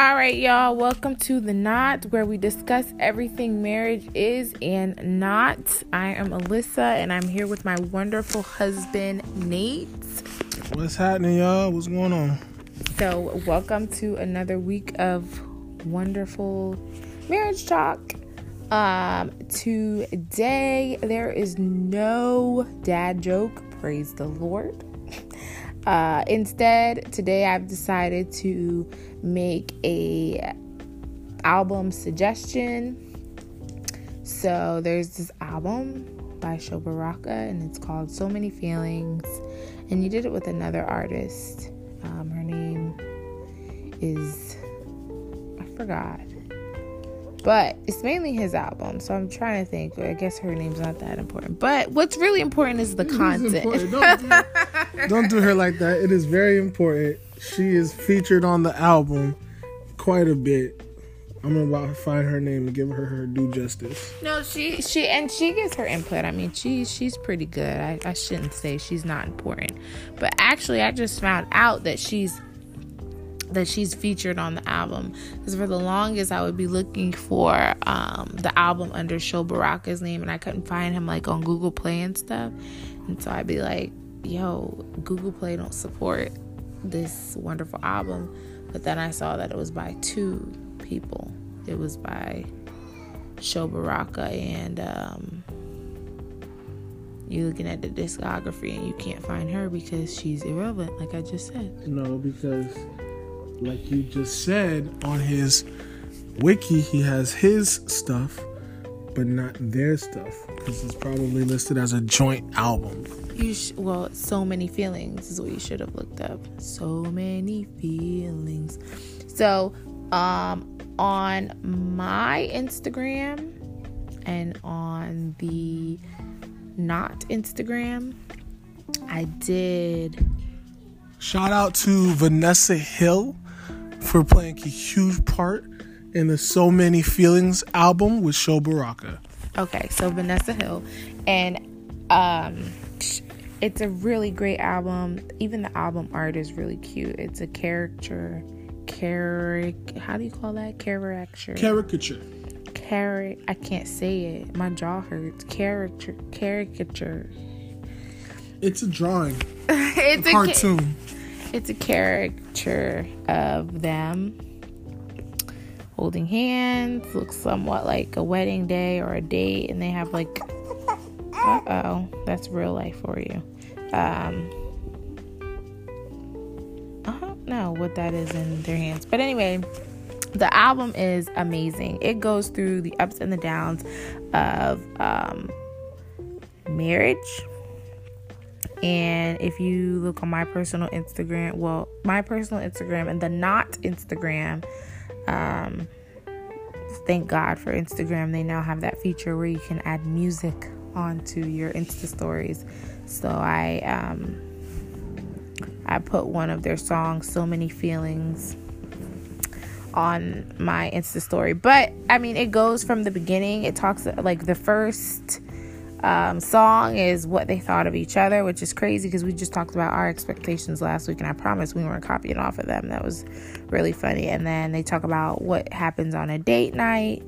All right, y'all, welcome to The Knot, where we discuss everything marriage is and not. I am Alyssa, and I'm here with my wonderful husband, Nate. What's happening, y'all? What's going on? So, welcome to another week of wonderful marriage talk. Um, today there is no dad joke, praise the Lord. Uh, instead, today I've decided to make a album suggestion. So there's this album by Sho Baraka, and it's called So Many Feelings. And you did it with another artist. Um, her name is I forgot. But it's mainly his album, so I'm trying to think. I guess her name's not that important. But what's really important is the content. Don't do, don't do her like that. It is very important. She is featured on the album quite a bit. I'm about to find her name and give her her due justice. No, she she and she gets her input. I mean, she she's pretty good. I, I shouldn't say she's not important, but actually, I just found out that she's that she's featured on the album. Because for the longest, I would be looking for um, the album under Sho Baraka's name, and I couldn't find him like on Google Play and stuff. And so I'd be like, "Yo, Google Play don't support this wonderful album." But then I saw that it was by two people. It was by Sho Baraka and um, you're looking at the discography and you can't find her because she's irrelevant, like I just said. No, because like you just said on his wiki, he has his stuff, but not their stuff because it's probably listed as a joint album. You sh- well, so many feelings is what you should have looked up. So many feelings. So, um, on my Instagram and on the Knot Instagram, I did. Shout out to Vanessa Hill for playing a huge part in the So Many Feelings album with Sho Baraka. Okay, so Vanessa Hill, and um, it's a really great album. Even the album art is really cute. It's a character, caric. How do you call that? Caricature. Caricature. Caric. I can't say it. My jaw hurts. Caricature. Caricature. It's a drawing. it's a, a cartoon. Ca- it's a caricature of them holding hands. Looks somewhat like a wedding day or a date, and they have like uh oh, that's real life for you. Um, I don't know what that is in their hands, but anyway, the album is amazing. It goes through the ups and the downs of um, marriage. And if you look on my personal Instagram, well, my personal Instagram and the Knot Instagram, um, thank God for Instagram. They now have that feature where you can add music onto your Insta stories. So I um I put one of their songs, So Many Feelings, on my Insta story. But I mean it goes from the beginning. It talks like the first um, song is what they thought of each other, which is crazy because we just talked about our expectations last week, and I promise we weren't copying off of them. That was really funny. And then they talk about what happens on a date night.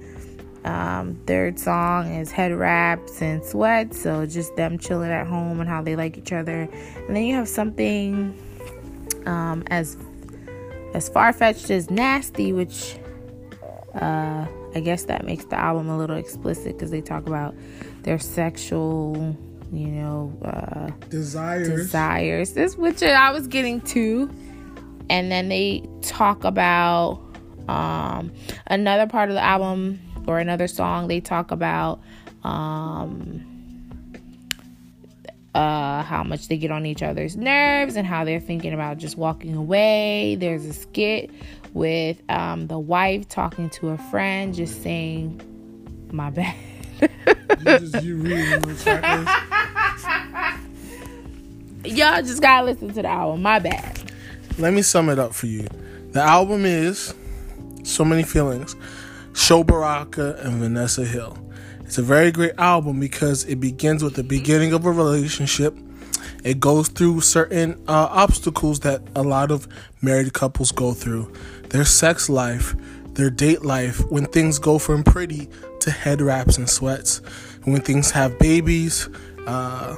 Um, third song is head wraps and sweats, so just them chilling at home and how they like each other. And then you have something um, as as far fetched as nasty, which uh, I guess that makes the album a little explicit because they talk about their sexual, you know, uh, desires. Desires. This which I was getting to, and then they talk about um, another part of the album or another song. They talk about um, uh, how much they get on each other's nerves and how they're thinking about just walking away. There's a skit with um, the wife talking to a friend, just saying, "My bad." you just you Y'all just gotta listen to the album. My bad. Let me sum it up for you. The album is So Many Feelings, Sho Baraka and Vanessa Hill. It's a very great album because it begins with the beginning of a relationship. It goes through certain uh, obstacles that a lot of married couples go through. their sex life, their date life, when things go from pretty to head wraps and sweats, when things have babies. Uh,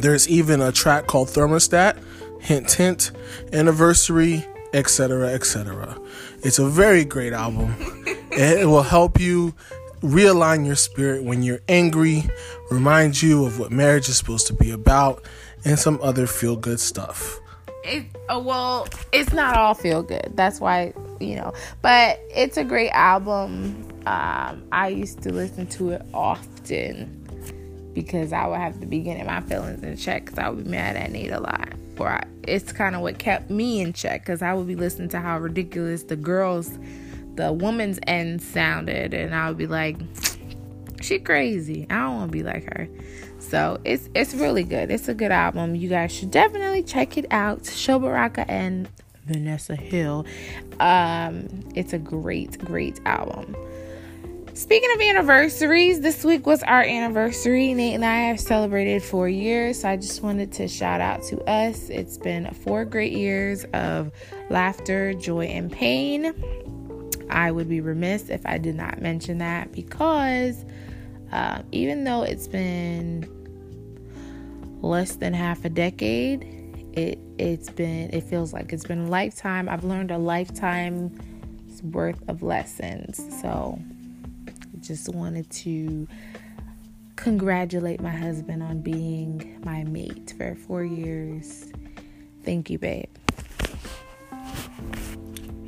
there's even a track called Thermostat, Hint Hint, Anniversary, etc., etc. It's a very great album. it will help you realign your spirit when you're angry, remind you of what marriage is supposed to be about, and some other feel good stuff. It, oh, well, it's not all feel good. That's why, you know, but it's a great album. Um, I used to listen to it often because I would have to be getting my feelings in check because I would be mad at Nate a lot. Or I, it's kind of what kept me in check because I would be listening to how ridiculous the girls, the woman's end sounded, and I would be like, she crazy. I don't want to be like her. So it's it's really good. It's a good album. You guys should definitely check it out. Sho Baraka and Vanessa Hill. Um, it's a great, great album. Speaking of anniversaries, this week was our anniversary. Nate and I have celebrated four years, so I just wanted to shout out to us. It's been four great years of laughter, joy, and pain. I would be remiss if I did not mention that because uh, even though it's been less than half a decade, it it's been it feels like it's been a lifetime. I've learned a lifetime's worth of lessons. So just wanted to congratulate my husband on being my mate for four years. Thank you, babe.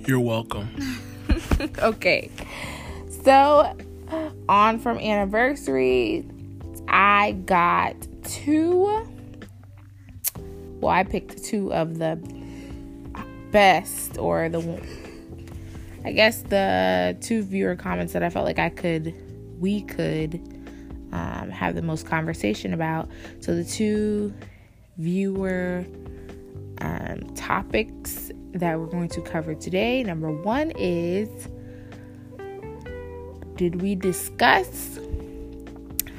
You're welcome. okay. So, on from anniversary, I got two. Well, I picked two of the best or the I guess the two viewer comments that I felt like I could, we could um, have the most conversation about. So the two viewer um, topics that we're going to cover today. Number one is Did we discuss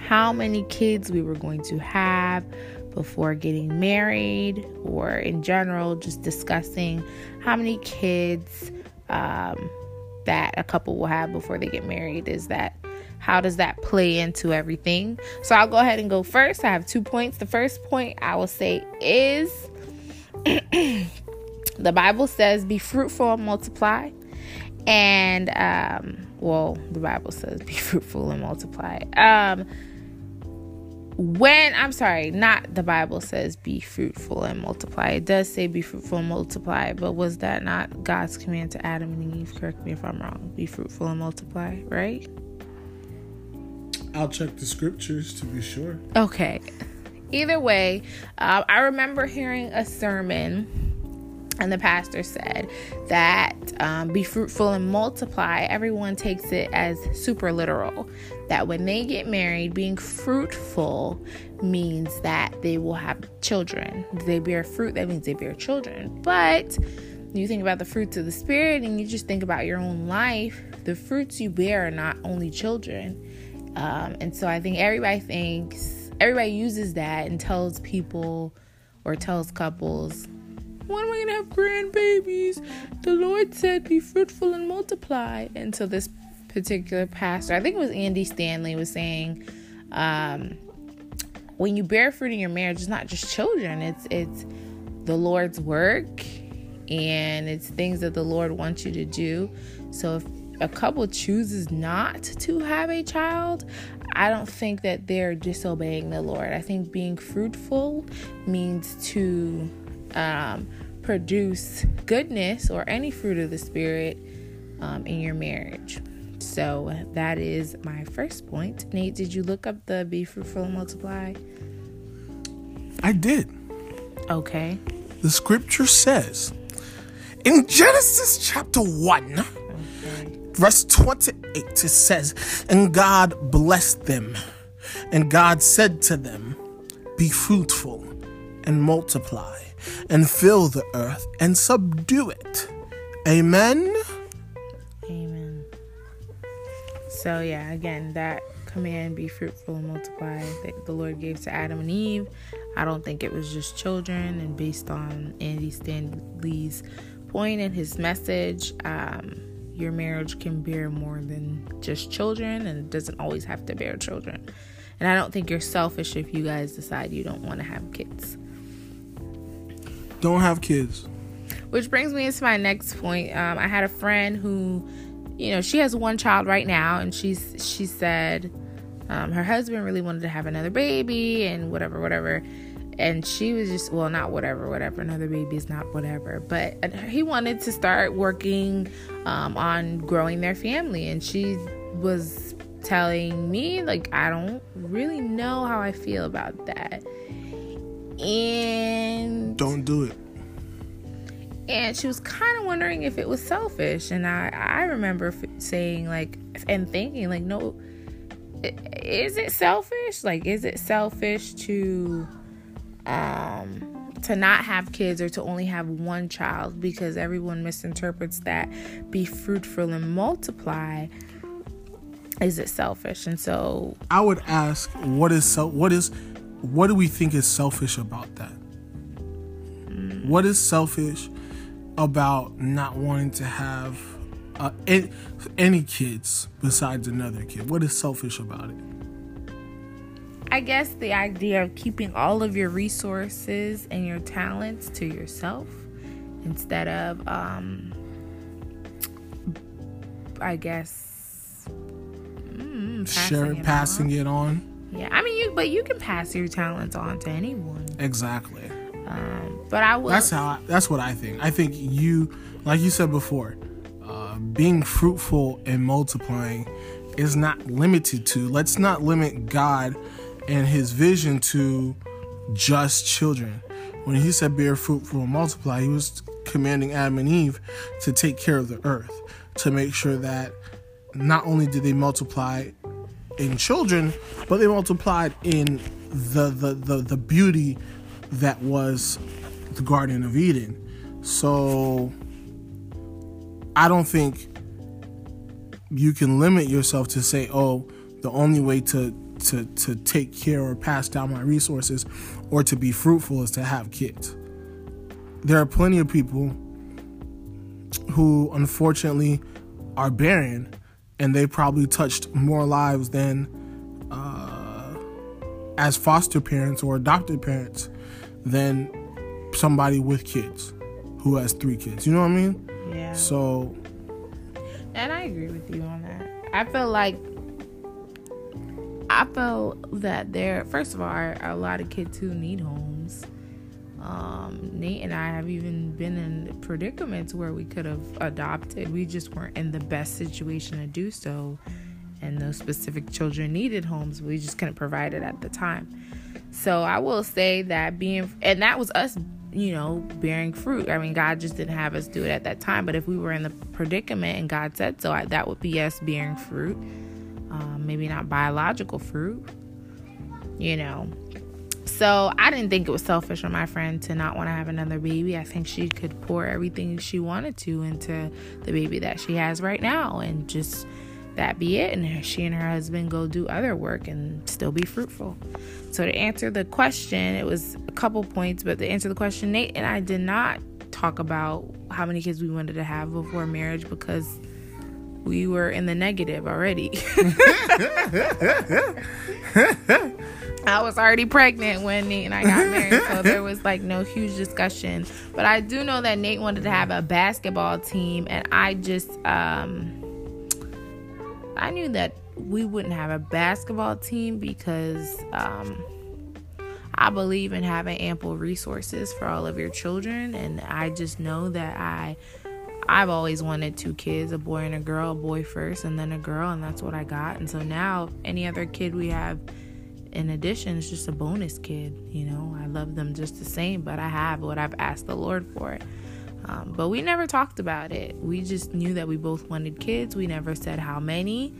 how many kids we were going to have before getting married, or in general, just discussing how many kids um, that a couple will have before they get married? Is that how does that play into everything? So i'll go ahead and go first. I have two points. The first point i will say is the bible says be fruitful and multiply and um well the bible says be fruitful and multiply um when I'm sorry, not the Bible says be fruitful and multiply. It does say be fruitful and multiply, but was that not God's command to Adam and Eve? Correct me if I'm wrong. Be fruitful and multiply, right? I'll check the scriptures to be sure. Okay. Either way, uh, I remember hearing a sermon and the pastor said that um, be fruitful and multiply. Everyone takes it as super literal. That when they get married, being fruitful means that they will have children. They bear fruit, that means they bear children. But you think about the fruits of the Spirit and you just think about your own life, the fruits you bear are not only children. Um, and so I think everybody thinks, everybody uses that and tells people or tells couples, when am I gonna have grandbabies? The Lord said, Be fruitful and multiply. And so this particular pastor, I think it was Andy Stanley, was saying, um, when you bear fruit in your marriage, it's not just children, it's it's the Lord's work and it's things that the Lord wants you to do. So if a couple chooses not to have a child, I don't think that they're disobeying the Lord. I think being fruitful means to um, produce goodness or any fruit of the Spirit um, in your marriage. So that is my first point. Nate, did you look up the be fruitful and multiply? I did. Okay. The scripture says in Genesis chapter 1, okay. verse 28, it says, And God blessed them, and God said to them, Be fruitful and multiply and fill the earth and subdue it. Amen. Amen. So, yeah, again, that command be fruitful and multiply that the Lord gave to Adam and Eve. I don't think it was just children, and based on Andy Stanley's point in his message, um, your marriage can bear more than just children and it doesn't always have to bear children. And I don't think you're selfish if you guys decide you don't want to have kids. Don't have kids. Which brings me into my next point. Um, I had a friend who, you know, she has one child right now, and she's she said um, her husband really wanted to have another baby and whatever, whatever. And she was just, well, not whatever, whatever. Another baby is not whatever. But he wanted to start working um, on growing their family. And she was telling me, like, I don't really know how I feel about that. And don't do it. And she was kind of wondering if it was selfish. And I, I remember f- saying, like, and thinking, like, no, is it selfish? Like, is it selfish to, um, to not have kids or to only have one child because everyone misinterprets that be fruitful and multiply is it selfish and so i would ask what is so what is what do we think is selfish about that mm. what is selfish about not wanting to have uh, any, any kids besides another kid what is selfish about it I guess the idea of keeping all of your resources and your talents to yourself instead of, um, I guess, mm, passing, it, passing it on. Yeah, I mean, you but you can pass your talents on to anyone. Exactly. Um, but I will. That's how. I, that's what I think. I think you, like you said before, uh, being fruitful and multiplying is not limited to. Let's not limit God and his vision to just children. When he said bear fruitful and multiply, he was commanding Adam and Eve to take care of the earth, to make sure that not only did they multiply in children, but they multiplied in the the, the, the beauty that was the Garden of Eden. So I don't think you can limit yourself to say, oh, the only way to to to take care or pass down my resources or to be fruitful is to have kids. There are plenty of people who unfortunately are barren and they probably touched more lives than uh, as foster parents or adopted parents than somebody with kids who has three kids. You know what I mean? Yeah. So. And I agree with you on that. I feel like I felt that there, first of all, are a lot of kids who need homes. Um, Nate and I have even been in predicaments where we could have adopted. We just weren't in the best situation to do so. And those specific children needed homes. We just couldn't provide it at the time. So I will say that being, and that was us, you know, bearing fruit. I mean, God just didn't have us do it at that time. But if we were in the predicament and God said so, I, that would be us bearing fruit um, maybe not biological fruit, you know. So I didn't think it was selfish of my friend to not want to have another baby. I think she could pour everything she wanted to into the baby that she has right now and just that be it. And she and her husband go do other work and still be fruitful. So to answer the question, it was a couple points, but to answer the question, Nate and I did not talk about how many kids we wanted to have before marriage because we were in the negative already. I was already pregnant when Nate and I got married, so there was like no huge discussion. But I do know that Nate wanted to have a basketball team, and I just um I knew that we wouldn't have a basketball team because um I believe in having ample resources for all of your children, and I just know that I I've always wanted two kids, a boy and a girl, a boy first and then a girl, and that's what I got. And so now any other kid we have in addition is just a bonus kid, you know. I love them just the same, but I have what I've asked the Lord for. Um, but we never talked about it. We just knew that we both wanted kids. We never said how many.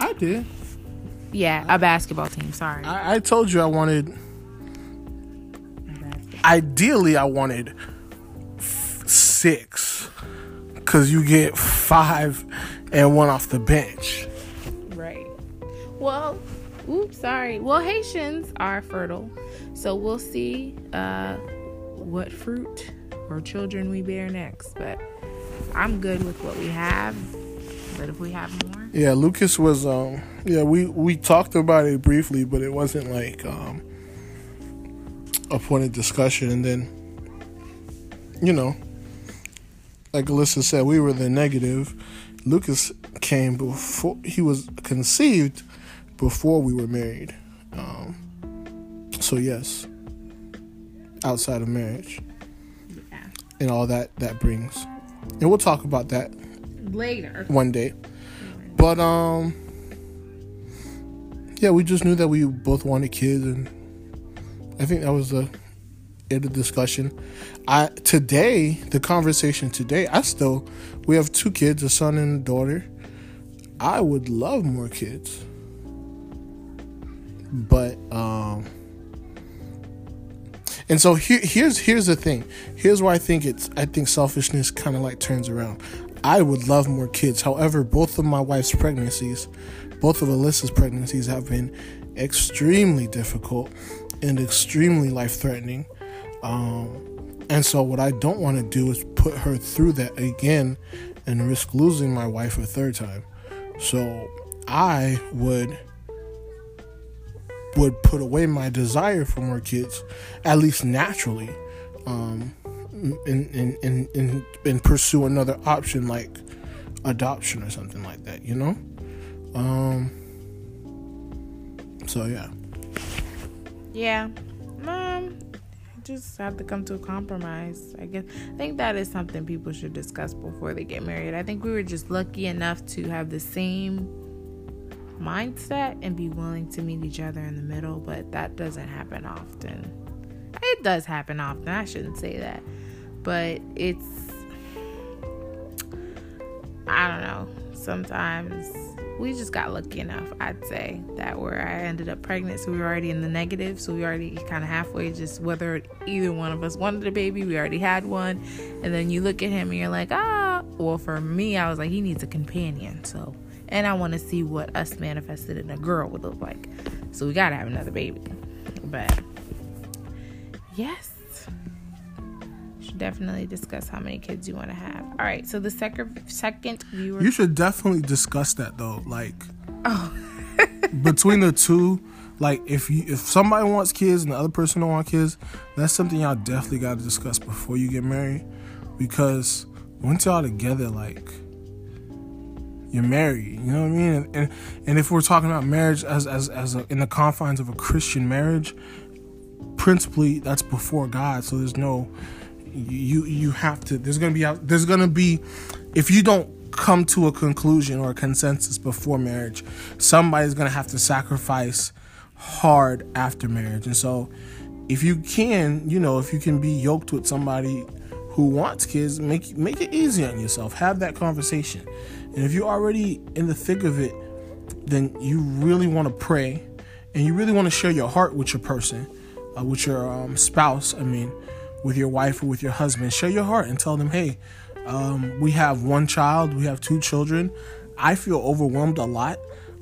I did. Yeah, a basketball team. Sorry. I, I told you I wanted. Ideally, I wanted six because you get five and one off the bench. Right. Well, oops, sorry. Well, Haitians are fertile, so we'll see uh, what fruit or children we bear next. But I'm good with what we have. But if we have more, Yeah, Lucas was. Um, yeah, we we talked about it briefly, but it wasn't like um, a point of discussion. And then, you know, like Alyssa said, we were the negative. Lucas came before he was conceived before we were married. Um, so yes, outside of marriage yeah, and all that that brings, and we'll talk about that later. one day. But um yeah, we just knew that we both wanted kids and I think that was the end of discussion. I today, the conversation today, I still we have two kids, a son and a daughter. I would love more kids. But um and so here, here's here's the thing. Here's where I think it's I think selfishness kind of like turns around. I would love more kids. However, both of my wife's pregnancies, both of Alyssa's pregnancies have been extremely difficult and extremely life threatening. Um, and so what I don't want to do is put her through that again and risk losing my wife a third time. So I would would put away my desire for more kids, at least naturally, um, and, and, and, and, and pursue another option like adoption or something like that, you know? Um, so, yeah. Yeah, um, just have to come to a compromise. I guess I think that is something people should discuss before they get married. I think we were just lucky enough to have the same mindset and be willing to meet each other in the middle, but that doesn't happen often. It does happen often. I shouldn't say that, but it's I don't know. Sometimes we just got lucky enough, I'd say, that where I ended up pregnant, so we were already in the negative, so we already kind of halfway just whether either one of us wanted a baby, we already had one, and then you look at him and you're like, ah. Well, for me, I was like, he needs a companion, so and I want to see what us manifested in a girl would look like, so we gotta have another baby, but yes should definitely discuss how many kids you want to have. All right, so the second second viewer. You should definitely discuss that though. Like, oh, between the two, like if you if somebody wants kids and the other person don't want kids, that's something y'all definitely got to discuss before you get married, because once y'all together, like you're married. You know what I mean? And and, and if we're talking about marriage as as as a, in the confines of a Christian marriage, principally that's before God. So there's no you you have to. There's gonna be there's gonna be if you don't come to a conclusion or a consensus before marriage, somebody's gonna have to sacrifice hard after marriage. And so, if you can, you know, if you can be yoked with somebody who wants kids, make make it easy on yourself. Have that conversation. And if you're already in the thick of it, then you really want to pray, and you really want to share your heart with your person, uh, with your um, spouse. I mean, with your wife or with your husband. Share your heart and tell them, hey, um, we have one child, we have two children. I feel overwhelmed a lot.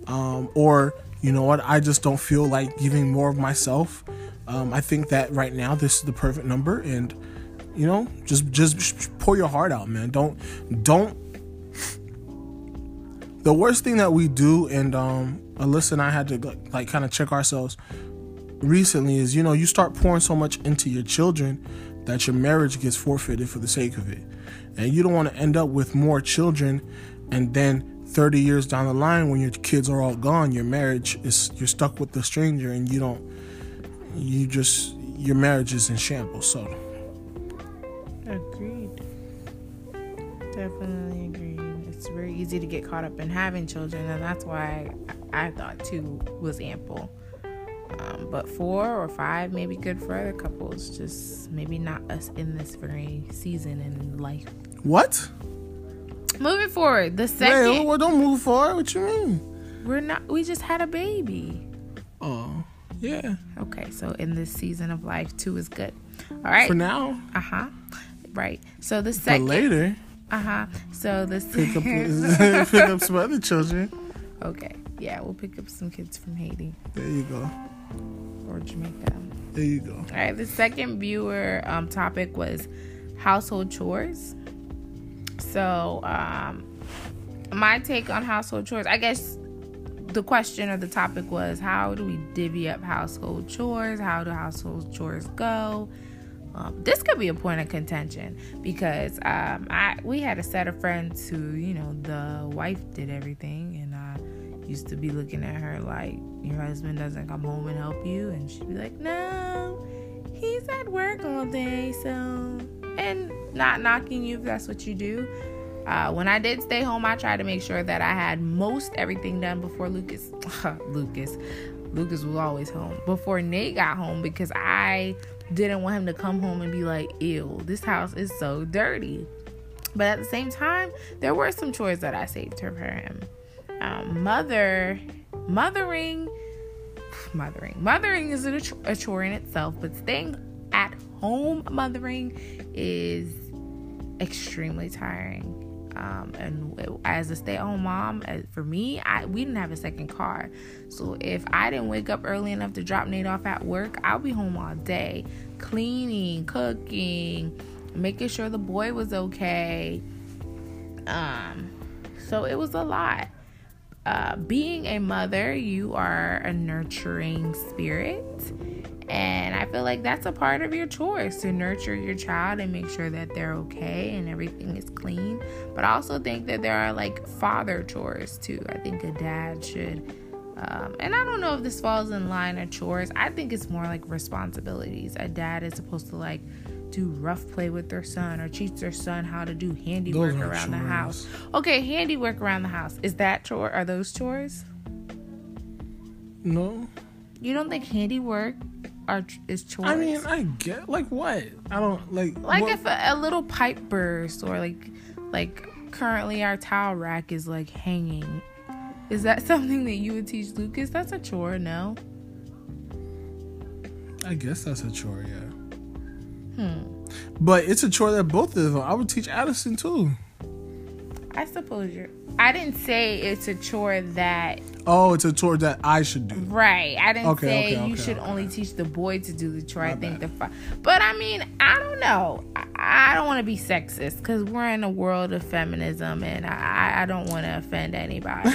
Um, or, you know what, I just don't feel like giving more of myself. Um, I think that right now this is the perfect number, and you know, just just pour your heart out, man. Don't don't. The worst thing that we do, and um, Alyssa and I had to like kind of check ourselves recently, is you know you start pouring so much into your children that your marriage gets forfeited for the sake of it, and you don't want to end up with more children, and then 30 years down the line when your kids are all gone your marriage is you're stuck with the stranger and you don't you just your marriage is in shambles so. Agreed. Definitely it's very easy to get caught up in having children and that's why i thought two was ample. Um, but four or five may be good for other couples just maybe not us in this very season in life. What? Moving forward the second. Wait, well, don't move forward. What you mean? We're not we just had a baby. Oh yeah. Okay so in this season of life two is good. All right. For now. Uh-huh. Right. So the but second later uh-huh. So the pick up pick up some other children. Okay. Yeah we'll pick up some kids from haiti. There you go. Or jamaica. There you go. All right the second viewer um topic was household chores. So, um, my take on household chores, I guess the question or the topic was how do we divvy up household chores? How do household chores go? Um, this could be a point of contention because um, I we had a set of friends who, you know, the wife did everything, and I used to be looking at her like, "Your husband doesn't come home and help you," and she'd be like, "No, he's at work all day, so." And not knocking you if that's what you do. Uh, when I did stay home, I tried to make sure that I had most everything done before Lucas. Lucas, Lucas was always home before Nate got home because I didn't want him to come home and be like, "Ew, this house is so dirty." But at the same time, there were some chores that I saved for him. Um, mother, mothering, mothering, mothering is a, a chore in itself, but staying at home mothering is extremely tiring. Um, and as a stay-at-home mom, as for me, I we didn't have a second car, so if I didn't wake up early enough to drop Nate off at work, I'll be home all day, cleaning, cooking, making sure the boy was okay. Um, so it was a lot. Uh, being a mother, you are a nurturing spirit and I feel like that's a part of your chores to nurture your child and make sure that they're okay and everything is clean. But I also think that there are like father chores too. I think a dad should. Um, and I don't know if this falls in line of chores. I think it's more like responsibilities. A dad is supposed to like do rough play with their son or teach their son how to do handiwork around chores. the house. Okay, handiwork around the house. Is that chore? Are those chores? No. You don't think handiwork are is chores. I mean, I get like what I don't like. Like what? if a, a, little pipe burst or like like currently our towel rack is like hanging. Is that something that you would teach Lucas? That's a chore, no? I guess that's a chore, yeah. Hmm. But it's a chore that both of them. I would teach Addison too. I suppose you're. I didn't say it's a chore that. Oh, it's a chore that I should do. Right. I didn't okay, say okay, you okay, should only teach the boy to do the chore. My I think bad. the. Fa- but I mean, I don't know. I, I don't want to be sexist because we're in a world of feminism, and I, I don't want to offend anybody.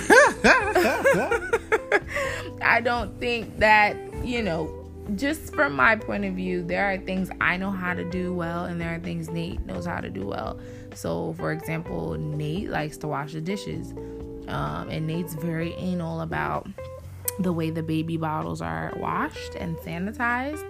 I don't think that you know just from my point of view, there are things I know how to do well, and there are things Nate knows how to do well. So, for example, Nate likes to wash the dishes, um, and Nate's very anal about the way the baby bottles are washed and sanitized.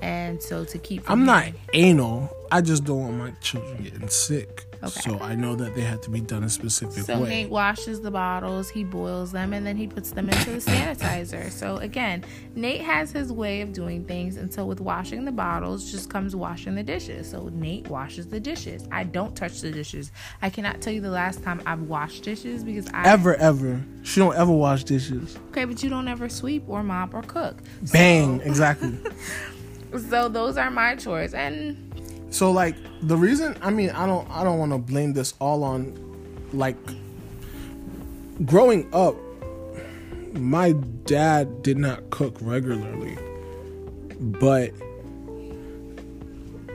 And so, to keep I'm not anal. I just don't want my children getting sick. Okay. So I know that they have to be done a specific so way. So Nate washes the bottles, he boils them, and then he puts them into the sanitizer. So again, Nate has his way of doing things, and so with washing the bottles, just comes washing the dishes. So Nate washes the dishes. I don't touch the dishes. I cannot tell you the last time I've washed dishes because I ever ever she don't ever wash dishes. Okay, but you don't ever sweep or mop or cook. Bang! So, exactly. so those are my chores, and so like the reason I mean I don't I don't want to blame this all on like growing up my dad did not cook regularly. But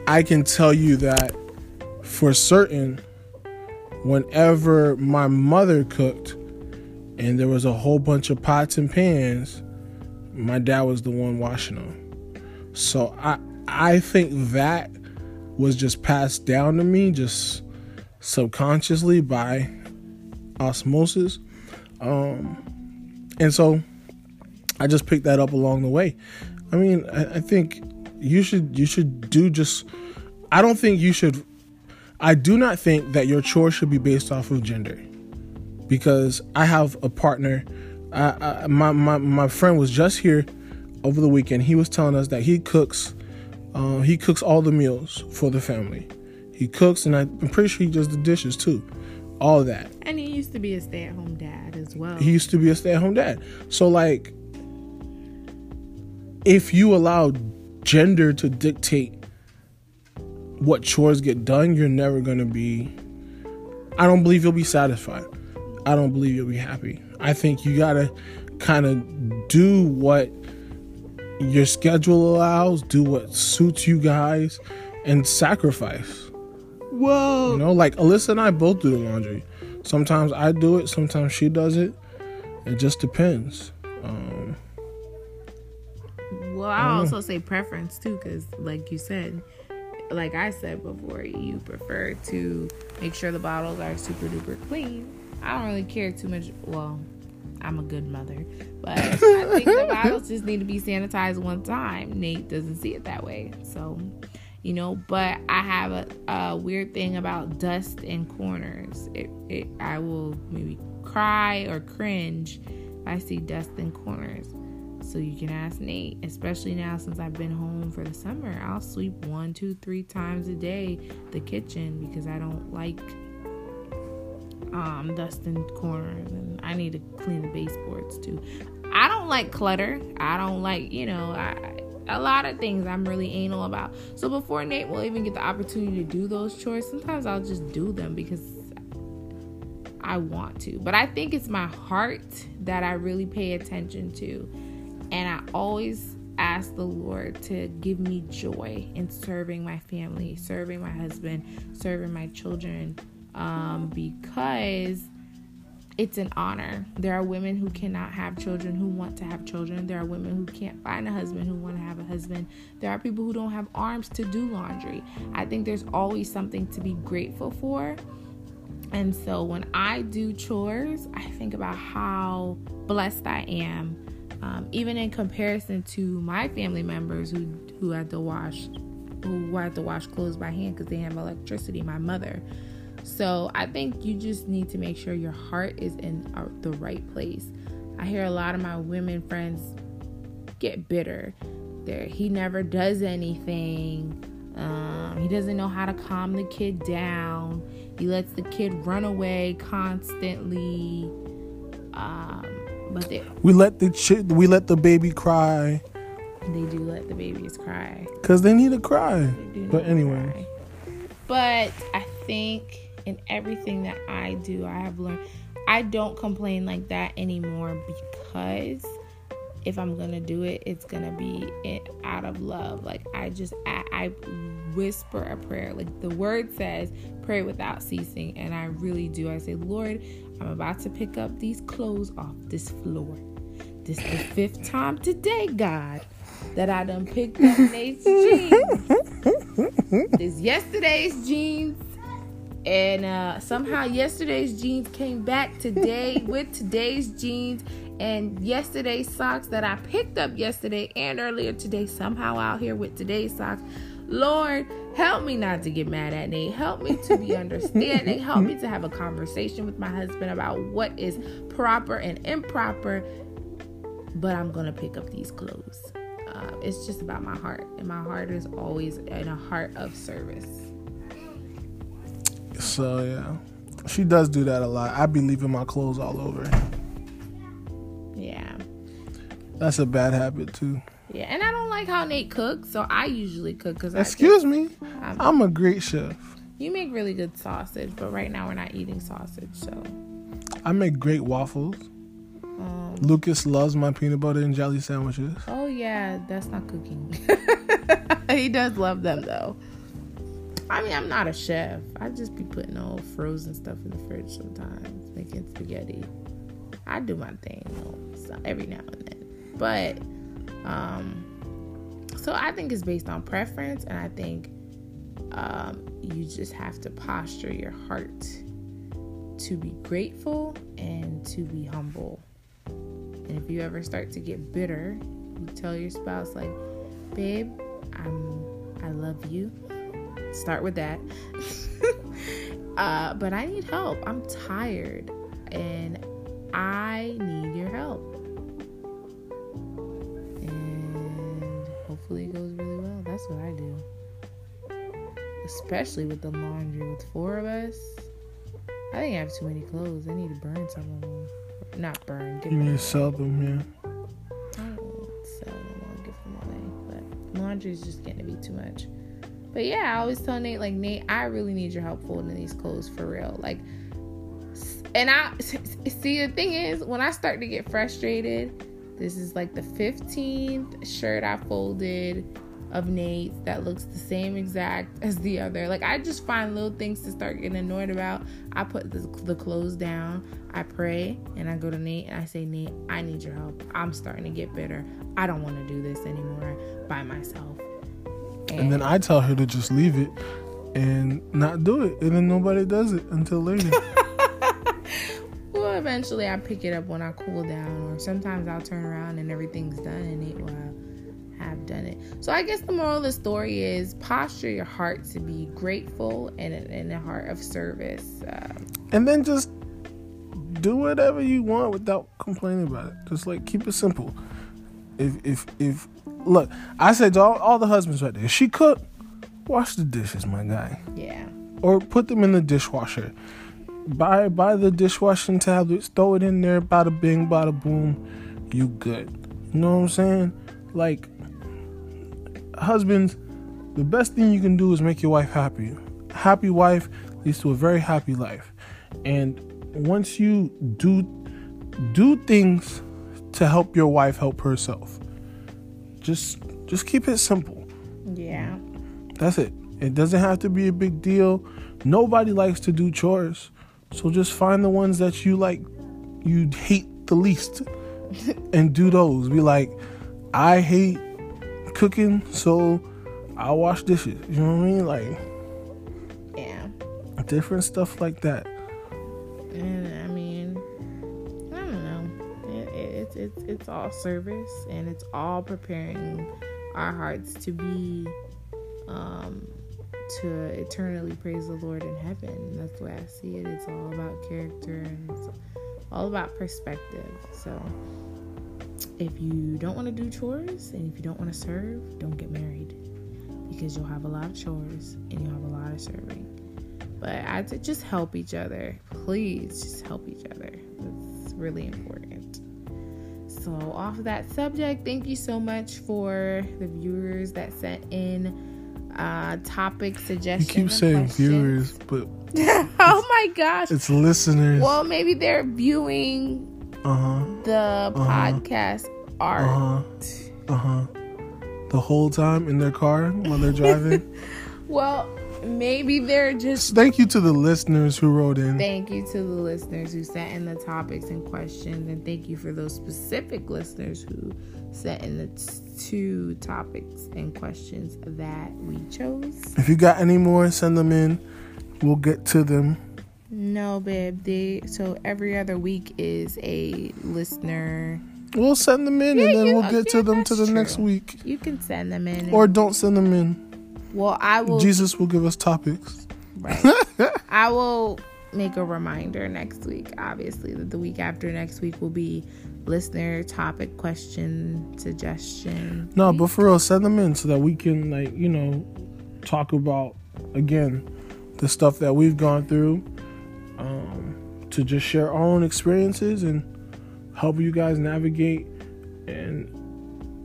I can tell you that for certain whenever my mother cooked and there was a whole bunch of pots and pans my dad was the one washing them so I I think that was just passed down to me just subconsciously by osmosis. Um, and so I just picked that up along the way. I mean, I, I think you should you should do just. I don't think you should. I do not think that your chore should be based off of gender, because I have a partner. I, I, my, my my friend was just here over the weekend. He was telling us that he cooks uh, he cooks all the meals for the family. He cooks, and I'm pretty sure he does the dishes too. All that. And he used to be a stay at home dad as well. He used to be a stay at home dad. So, like, if you allow gender to dictate what chores get done, you're never going to be. I don't believe you'll be satisfied. I don't believe you'll be happy. I think you got to kind of do what your schedule allows, do what suits you guys, and sacrifice. Whoa. You know, like Alyssa and I both do the laundry. Sometimes I do it, sometimes she does it. It just depends. Um, well, I also say preference too, because like you said, like I said before, you prefer to make sure the bottles are super duper clean. I don't really care too much. Well, I'm a good mother, but I think the bottles just need to be sanitized one time. Nate doesn't see it that way, so you know. But I have a, a weird thing about dust in corners. It, it, I will maybe cry or cringe if I see dust in corners. So you can ask Nate, especially now since I've been home for the summer. I'll sweep one, two, three times a day the kitchen because I don't like um, dust in corners and I need to clean the baseboards too. I don't like clutter. I don't like, you know, I, a lot of things I'm really anal about. So before Nate will even get the opportunity to do those chores, sometimes I'll just do them because I want to. But I think it's my heart that I really pay attention to. And I always ask the Lord to give me joy in serving my family, serving my husband, serving my children, um, because it's an honor. There are women who cannot have children who want to have children. There are women who can't find a husband who want to have a husband. There are people who don't have arms to do laundry. I think there's always something to be grateful for. And so when I do chores, I think about how blessed I am um, even in comparison to my family members who who had to wash who had to wash clothes by hand because they have electricity. My mother. So I think you just need to make sure your heart is in the right place. I hear a lot of my women friends get bitter. There, he never does anything. Um, he doesn't know how to calm the kid down. He lets the kid run away constantly. Um, but they we let the ch- we let the baby cry. They do let the babies cry because they need to cry. But anyway, cry. but I think in everything that I do, I have learned I don't complain like that anymore because if I'm gonna do it, it's gonna be it out of love. Like I just I, I, whisper a prayer. Like the word says, pray without ceasing, and I really do. I say, Lord, I'm about to pick up these clothes off this floor. This is the fifth time today, God, that I done picked up Nate's jeans. this yesterday's jeans. And uh, somehow yesterday's jeans came back today with today's jeans and yesterday's socks that I picked up yesterday and earlier today, somehow out here with today's socks. Lord, help me not to get mad at Nate. Help me to be understanding. help me to have a conversation with my husband about what is proper and improper. But I'm going to pick up these clothes. Uh, it's just about my heart. And my heart is always in a heart of service. So, yeah. She does do that a lot. I be leaving my clothes all over. Yeah. That's a bad habit too. Yeah, and I don't like how Nate cooks, so I usually cook because. Excuse me, I'm, I'm, a great chef. You make really good sausage, but right now we're not eating sausage, so. I make great waffles. Um, Lucas loves my peanut butter and jelly sandwiches. Oh yeah, that's not cooking. he does love them though. I mean, I'm not a chef. I just be putting all frozen stuff in the fridge sometimes, making spaghetti. I do my thing though, so every now and then. But um so I think it's based on preference and I think um you just have to posture your heart to be grateful and to be humble. And if you ever start to get bitter, you tell your spouse like, "Babe, I'm I love you." Start with that. uh, but I need help. I'm tired and I need your help. And hopefully it goes really well. That's what I do. Especially with the laundry with four of us. I think I have too many clothes. I need to burn some of them. Not burn. you need to sell them, yeah. I won't sell them. I'll give them away. But laundry is just getting to be too much. But yeah, I always tell Nate, like, Nate, I really need your help folding these clothes for real. Like, and I see the thing is when I start to get frustrated, this is like the 15th shirt I folded of Nate's that looks the same exact as the other. Like I just find little things to start getting annoyed about. I put the, the clothes down, I pray, and I go to Nate and I say, Nate, I need your help. I'm starting to get bitter. I don't want to do this anymore by myself. And, and then I tell her to just leave it and not do it, and then nobody does it until later. well, eventually I pick it up when I cool down, or sometimes I'll turn around and everything's done, and it will have done it. So I guess the moral of the story is posture your heart to be grateful and in a heart of service. Um, and then just do whatever you want without complaining about it. Just like keep it simple. If if if look, I said to all, all the husbands right there, she cook, wash the dishes, my guy. Yeah. Or put them in the dishwasher. Buy buy the dishwashing tablets, throw it in there, bada bing, bada boom, you good. You know what I'm saying? Like husbands, the best thing you can do is make your wife happy. happy wife leads to a very happy life. And once you do do things to help your wife help herself, just just keep it simple. Yeah. That's it. It doesn't have to be a big deal. Nobody likes to do chores. So just find the ones that you like you hate the least and do those. Be like, I hate cooking, so I wash dishes. You know what I mean? Like, yeah, different stuff like that. And it's it's it's all service, and it's all preparing our hearts to be, um, to eternally praise the Lord in heaven. That's the way I see it. It's all about character and it's all about perspective. So if you don't want to do chores and if you don't want to serve, don't get married because you'll have a lot of chores and you'll have a lot of serving. But I just help each other. Please just help each other. It's really important. So, off of that subject, thank you so much for the viewers that sent in uh topic suggestions. You keep saying questions. viewers, but oh my gosh, it's listeners. Well, maybe they're viewing uh-huh. the uh-huh. podcast art. Uh-huh. uh-huh. The whole time in their car while they're driving. well, maybe they're just. Thank you to the listeners who wrote in. Thank you to the listeners who sent in the topics and questions, and thank you for those specific listeners who sent in the t- two topics and questions that we chose. If you got any more, send them in. We'll get to them no, babe. They so every other week is a listener. We'll send them in, yeah, and then we'll get to them to the true. next week. You can send them in, or don't send them in. Well, I will. Jesus will give us topics. Right. I will make a reminder next week. Obviously, that the week after next week will be listener topic question suggestion. No, but for real, send them in so that we can like you know talk about again the stuff that we've gone through um, to just share our own experiences and help you guys navigate and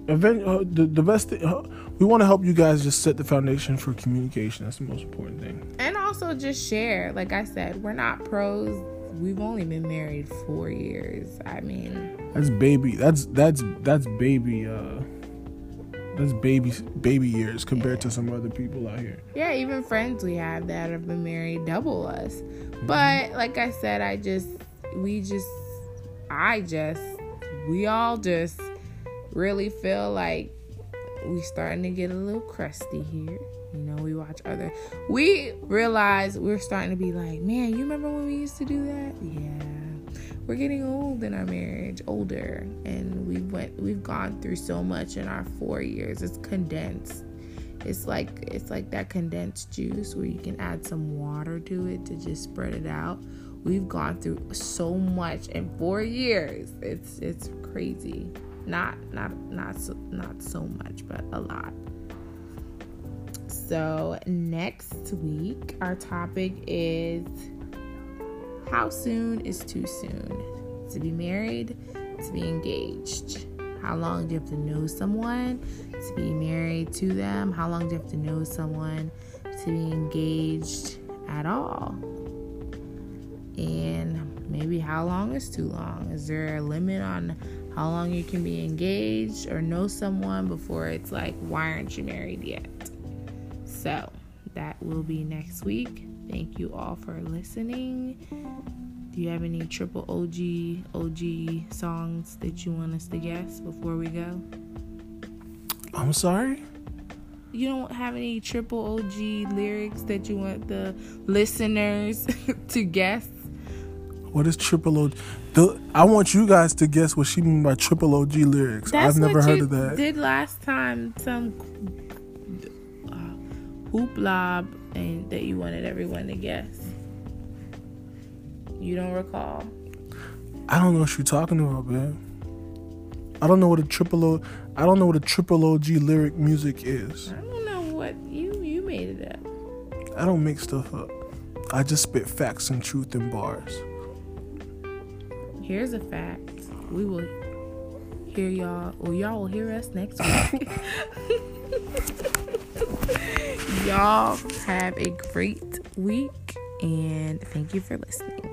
event uh, the, the best thing uh, we want to help you guys just set the foundation for communication that's the most important thing and also just share like i said we're not pros we've only been married four years i mean that's baby that's that's that's baby uh that's baby baby years compared yeah. to some other people out here. Yeah, even friends we have that have been married double us. Mm-hmm. But like I said, I just we just I just we all just really feel like we starting to get a little crusty here. You know, we watch other we realize we're starting to be like, man, you remember when we used to do that? Yeah we're getting old in our marriage, older, and we went we've gone through so much in our 4 years. It's condensed. It's like it's like that condensed juice where you can add some water to it to just spread it out. We've gone through so much in 4 years. It's it's crazy. Not not not so, not so much, but a lot. So, next week our topic is how soon is too soon? To be married, to be engaged. How long do you have to know someone to be married to them? How long do you have to know someone to be engaged at all? And maybe how long is too long? Is there a limit on how long you can be engaged or know someone before it's like, why aren't you married yet? So that will be next week. Thank you all for listening. Do you have any triple OG OG songs that you want us to guess before we go? I'm sorry? You don't have any triple OG lyrics that you want the listeners to guess? What is triple OG? The, I want you guys to guess what she mean by triple OG lyrics. That's I've never heard of that. Did last time some uh, hoopla and that you wanted everyone to guess. You don't recall? I don't know what you're talking about, man. I don't know what a triple O. I don't know what a triple OG lyric music is. I don't know what you you made it up. I don't make stuff up. I just spit facts and truth in bars. Here's a fact. We will hear y'all, or y'all will hear us next week. y'all have a great week, and thank you for listening.